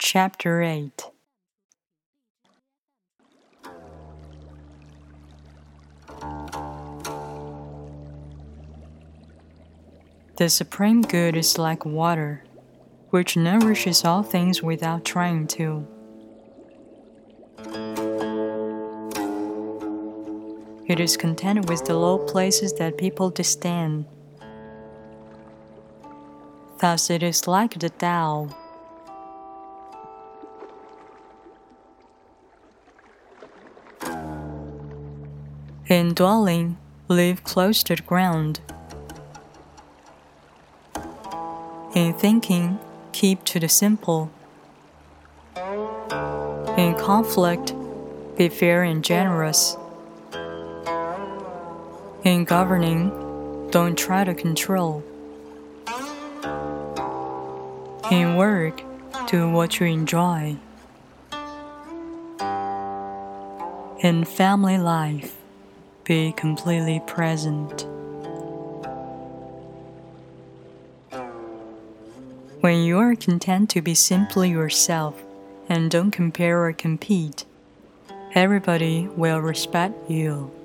Chapter 8 The supreme good is like water, which nourishes all things without trying to. It is content with the low places that people disdain. Thus, it is like the Tao. In dwelling, live close to the ground. In thinking, keep to the simple. In conflict, be fair and generous. In governing, don't try to control. In work, do what you enjoy. In family life, be completely present. When you are content to be simply yourself and don't compare or compete, everybody will respect you.